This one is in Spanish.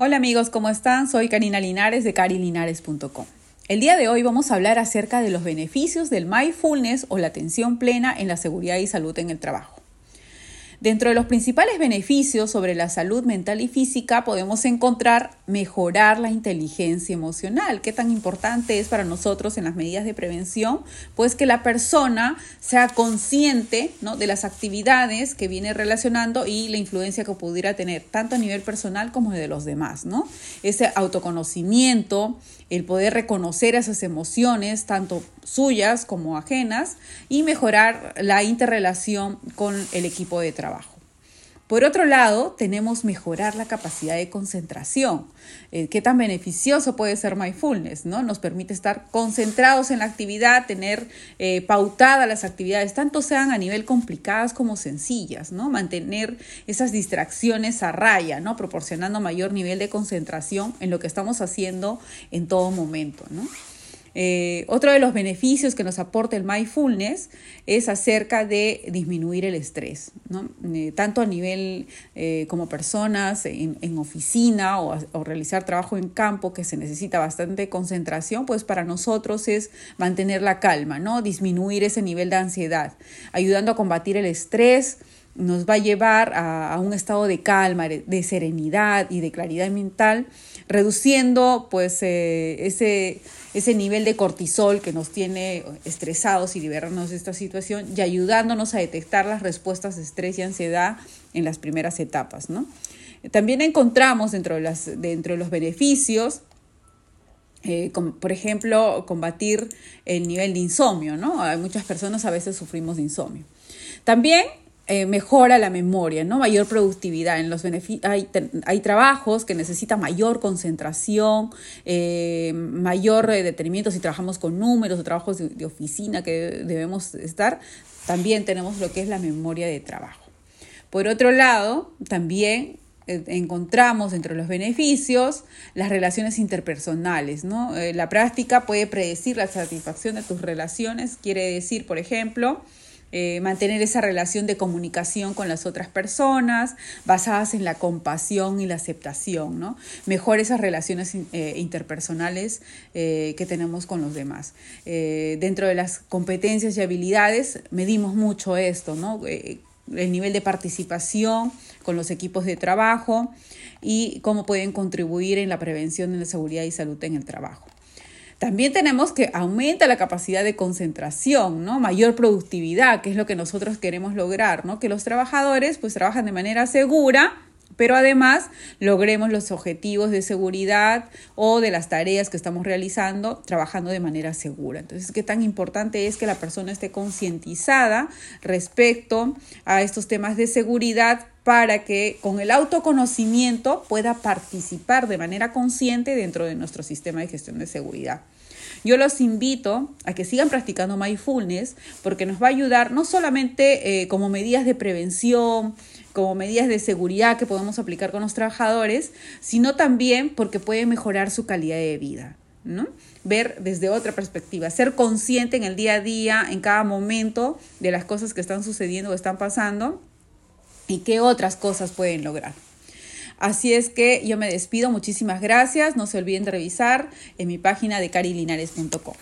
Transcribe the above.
Hola amigos, ¿cómo están? Soy Karina Linares de carilinares.com. El día de hoy vamos a hablar acerca de los beneficios del mindfulness o la atención plena en la seguridad y salud en el trabajo. Dentro de los principales beneficios sobre la salud mental y física podemos encontrar mejorar la inteligencia emocional. ¿Qué tan importante es para nosotros en las medidas de prevención? Pues que la persona sea consciente de las actividades que viene relacionando y la influencia que pudiera tener tanto a nivel personal como de los demás. ¿no? Ese autoconocimiento, el poder reconocer esas emociones, tanto suyas como ajenas, y mejorar la interrelación con el equipo de trabajo. Por otro lado, tenemos mejorar la capacidad de concentración. Eh, ¿Qué tan beneficioso puede ser mindfulness? ¿no? Nos permite estar concentrados en la actividad, tener eh, pautadas las actividades, tanto sean a nivel complicadas como sencillas, ¿no? mantener esas distracciones a raya, ¿no? proporcionando mayor nivel de concentración en lo que estamos haciendo en todo momento. ¿no? Eh, otro de los beneficios que nos aporta el mindfulness es acerca de disminuir el estrés, eh, tanto a nivel eh, como personas en, oficina o, o, realizar trabajo en campo que se necesita bastante concentración, pues para nosotros es mantener la calma, ¿no? disminuir ese nivel de ansiedad, ayudando a combatir el estrés nos va a llevar a, un estado de calma, de serenidad y de claridad mental, reduciendo pues eh, ese, ese nivel de cortisol que nos tiene estresados y liberarnos de esta situación y ayudándonos a detectar las respuestas de estrés y ansiedad en las primeras etapas. ¿no? También encontramos dentro de, las, dentro de los beneficios eh, por ejemplo, combatir el nivel de insomnio, ¿no? Hay muchas personas a veces sufrimos de insomnio. También eh, mejora la memoria, ¿no? Mayor productividad. En los hay, hay trabajos que necesitan mayor concentración, eh, mayor eh, detenimiento si trabajamos con números o trabajos de, oficina que debemos estar. También tenemos lo que es la memoria de trabajo. Por otro lado, también encontramos entre los beneficios las relaciones interpersonales. ¿no? la práctica puede predecir la satisfacción de tus relaciones, quiere decir, por ejemplo, eh, mantener esa relación de comunicación con las otras personas, basadas en la compasión y la aceptación, ¿no? Mejor esas relaciones eh, interpersonales eh, que tenemos con los demás. dentro de las competencias y habilidades medimos mucho esto, ¿no? el nivel de participación con los equipos de trabajo y cómo pueden contribuir en la prevención de la seguridad y salud en el trabajo. También tenemos que aumenta la capacidad de concentración, ¿no? Mayor productividad, que es lo que nosotros queremos lograr, ¿no? Que los trabajadores pues trabajan de manera segura, pero además logremos los objetivos de seguridad o de las tareas que estamos realizando trabajando de manera segura. Entonces, qué tan importante es que la persona esté concientizada respecto a estos temas de seguridad para que con el autoconocimiento pueda participar de manera consciente dentro de nuestro sistema de gestión de seguridad. Yo los invito a que sigan practicando mindfulness porque nos va a ayudar no solamente eh, como medidas de prevención, como medidas de seguridad que podemos aplicar con los trabajadores, sino también porque puede mejorar su calidad de vida. ¿no? Ver desde otra perspectiva, ser consciente en el día a día, en cada momento de las cosas que están sucediendo o están pasando y qué otras cosas pueden lograr. Así es que yo me despido, muchísimas gracias, no se olviden de revisar en mi página de carilinares.com.